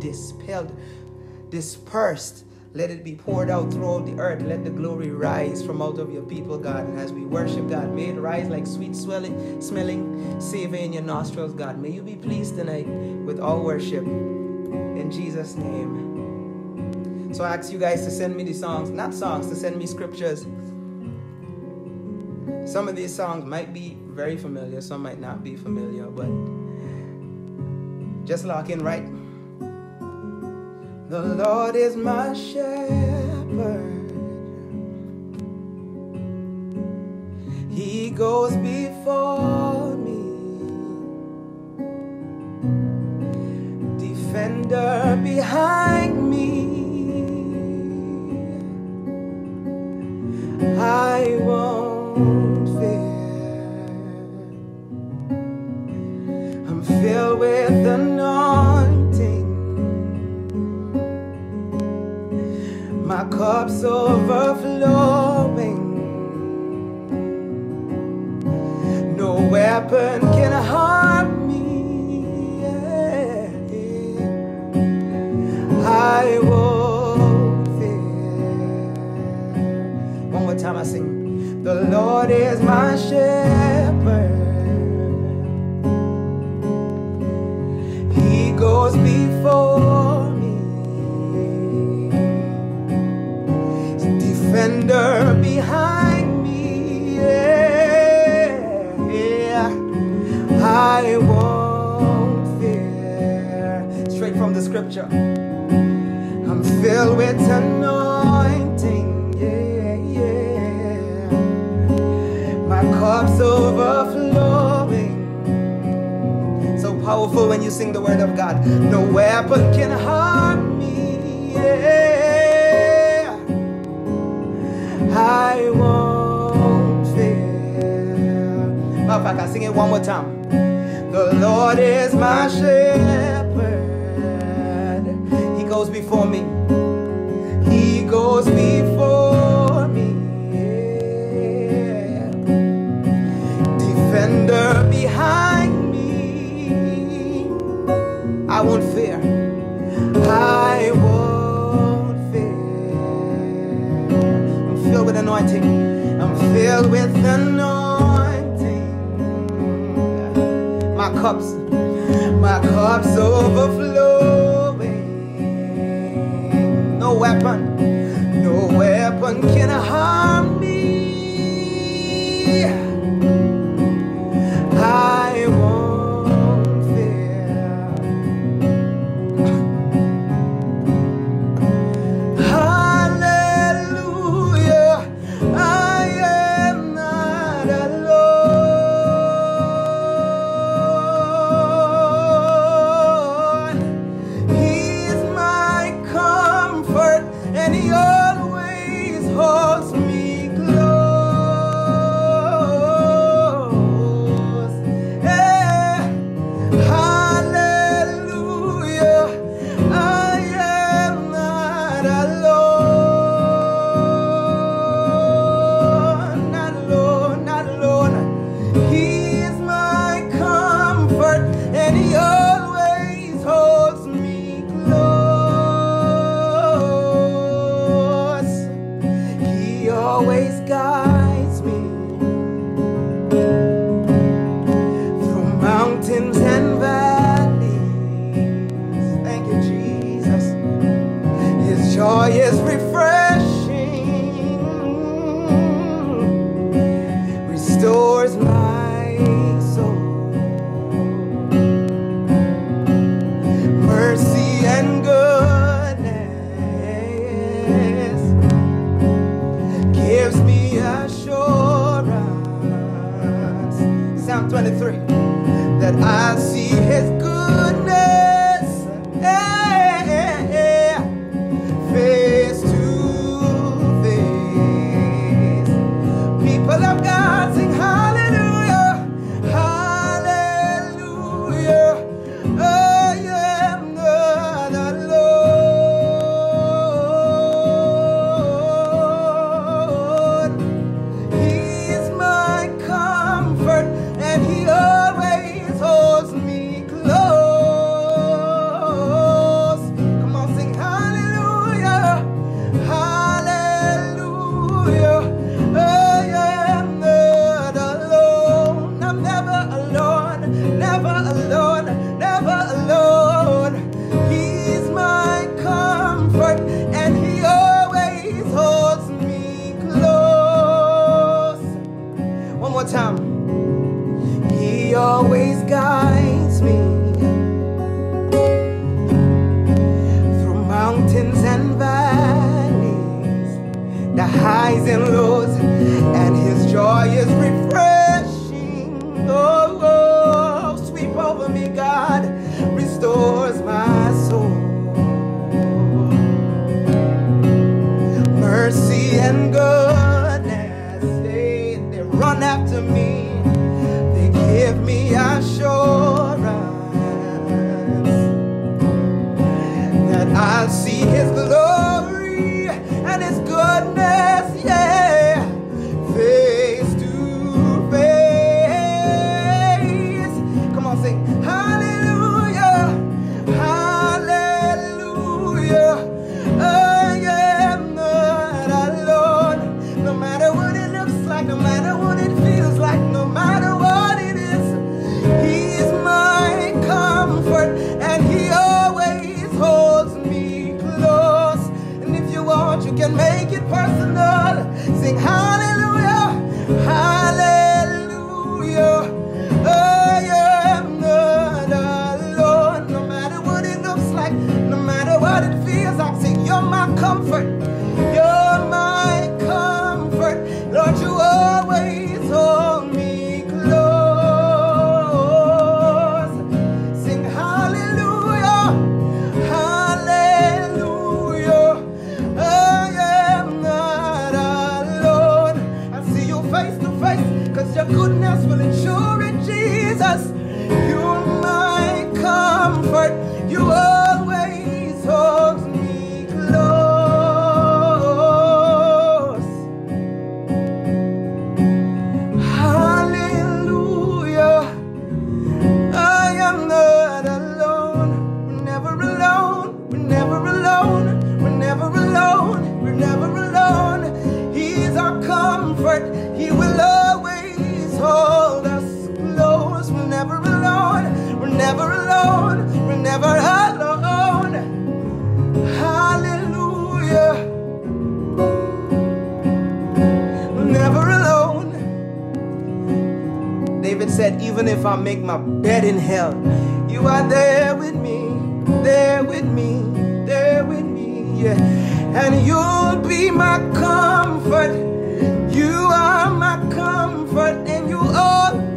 dispelled, dispersed. Let it be poured out throughout the earth. Let the glory rise from out of your people, God. And as we worship God, may it rise like sweet swelling, smelling savor in your nostrils, God. May you be pleased tonight with all worship. In Jesus' name. So I ask you guys to send me the songs, not songs, to send me scriptures. Some of these songs might be very familiar, some might not be familiar, but just lock in right. The Lord is my shepherd. He goes Weapon can harm me. Yeah. I won't fear. One more time I sing. The Lord is my shepherd. He goes before me. Defender I won't fear. Straight from the scripture. I'm filled with anointing. Yeah, yeah. My cup's overflowing. So powerful when you sing the word of God. No weapon can harm me. Yeah. I won't fear. Matter of fact, I sing it one more time. The Lord is my shepherd. He goes before me. He goes before me. Yeah. Defender behind me. I won't fear. I won't fear. I'm filled with anointing. I'm filled with anointing. Cups, my cups overflowing. No weapon, mountains and valleys. Thank you, Jesus. His joy is refreshing, I Hallelujah. fears David said, Even if I make my bed in hell, you are there with me, there with me, there with me, yeah. And you'll be my comfort. You are my comfort, and you are.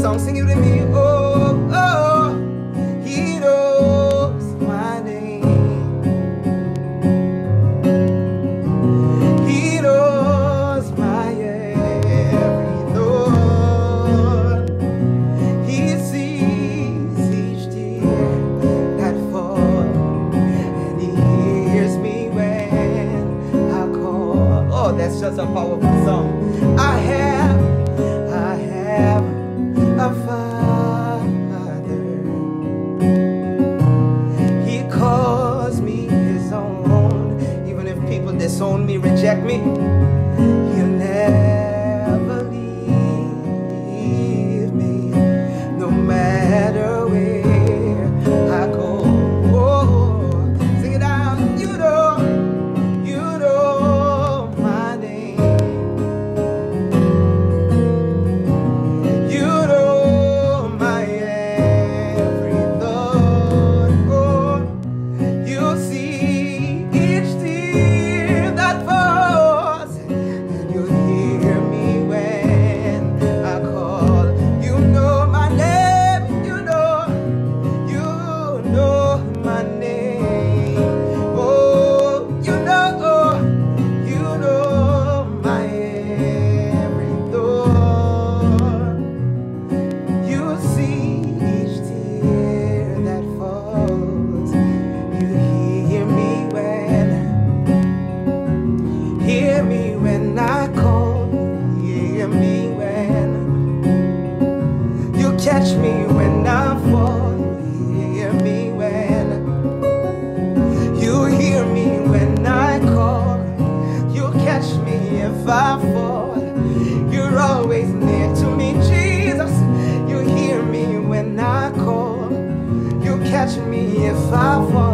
song, sing it to me. Oh, oh, he knows my name. He knows my every thought. He sees each tear that falls, and he hears me when I call. Oh, that's just a power. far, far.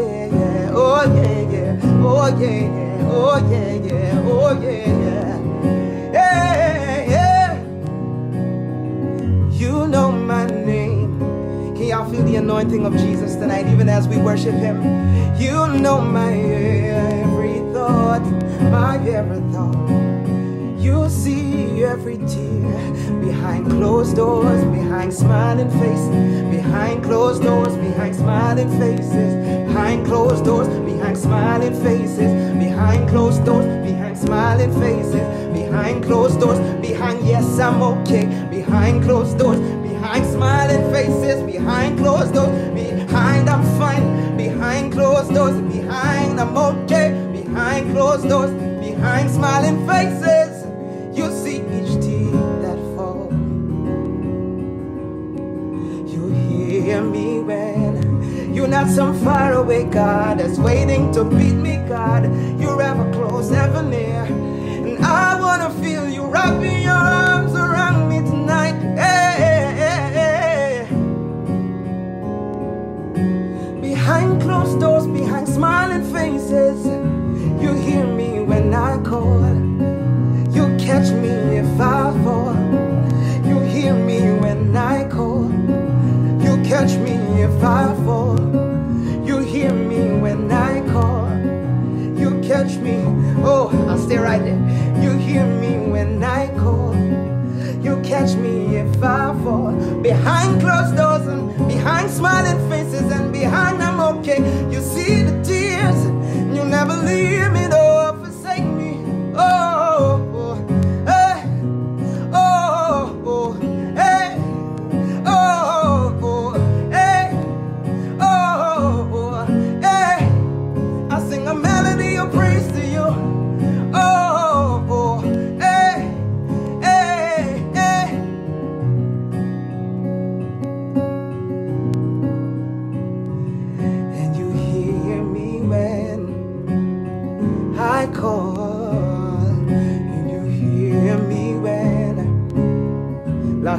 Oh yeah, oh yeah, yeah, oh yeah, yeah. Oh, oh, yeah, yeah. You know my name. Can y'all feel the anointing of Jesus tonight, even as we worship Him? You know my every thought, my every thought. You see every tear behind closed doors, behind smiling faces, behind closed doors, behind smiling faces, behind closed doors, behind smiling faces, behind closed doors, behind smiling faces, behind closed doors, behind yes, I'm okay, behind closed doors, behind smiling faces, behind closed doors, behind I'm fine, behind closed doors, behind I'm okay, behind closed doors, behind smiling faces. You see each tear that falls. You hear me when you're not some faraway God that's waiting to beat me, God. You're ever close, ever near. And I wanna feel you wrapping your arms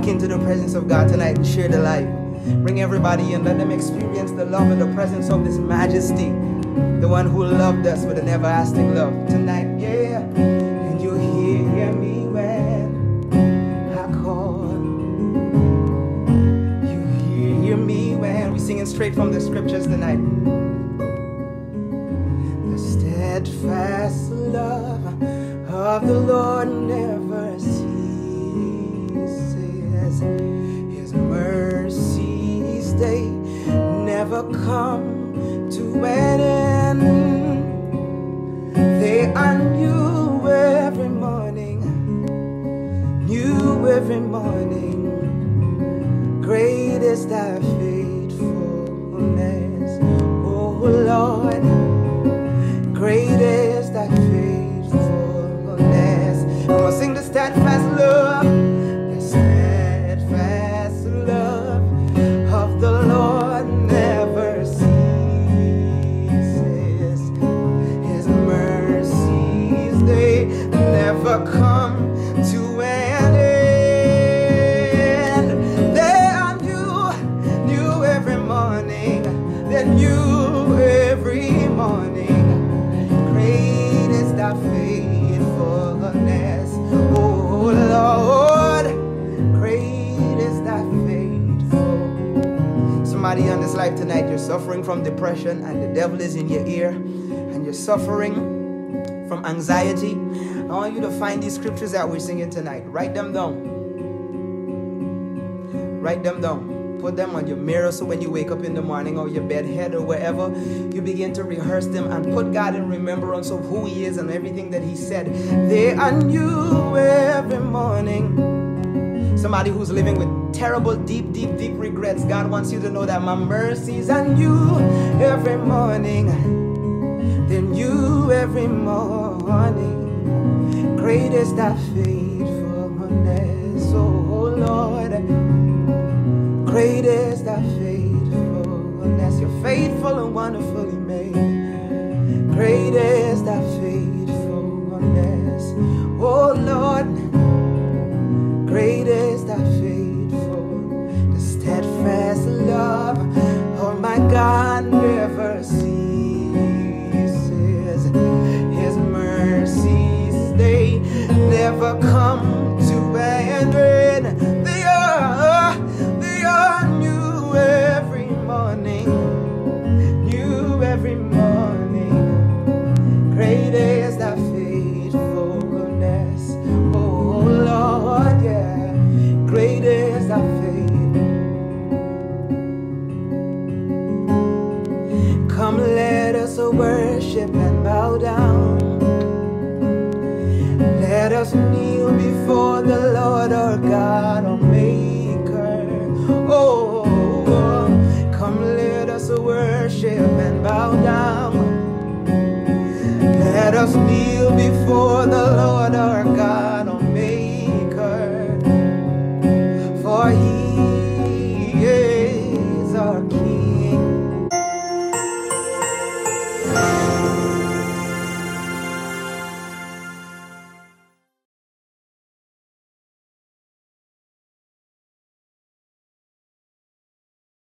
into the presence of God tonight and share the light. Bring everybody in, let them experience the love and the presence of this majesty. The one who loved us with an everlasting love tonight, yeah. And you hear me when I call. You hear me when we're singing straight from the scriptures tonight. The steadfast love come Somebody on this life tonight, you're suffering from depression, and the devil is in your ear, and you're suffering from anxiety. I want you to find these scriptures that we're singing tonight. Write them down. Write them down. Put them on your mirror so when you wake up in the morning or your bed head or wherever, you begin to rehearse them and put God in remembrance of who He is and everything that He said. They are new every morning. Somebody who's living with terrible, deep, deep, deep regrets. God wants you to know that my mercies are new every morning. They're new every morning. Great is thy faithfulness, oh Lord. Great is thy faithfulness. You're faithful and wonderfully made. Great is thy faithfulness, oh Lord. God never ceases. His mercies, they never come. God our Maker. Oh, oh, come let us worship and bow down. Let us kneel before the Lord our God.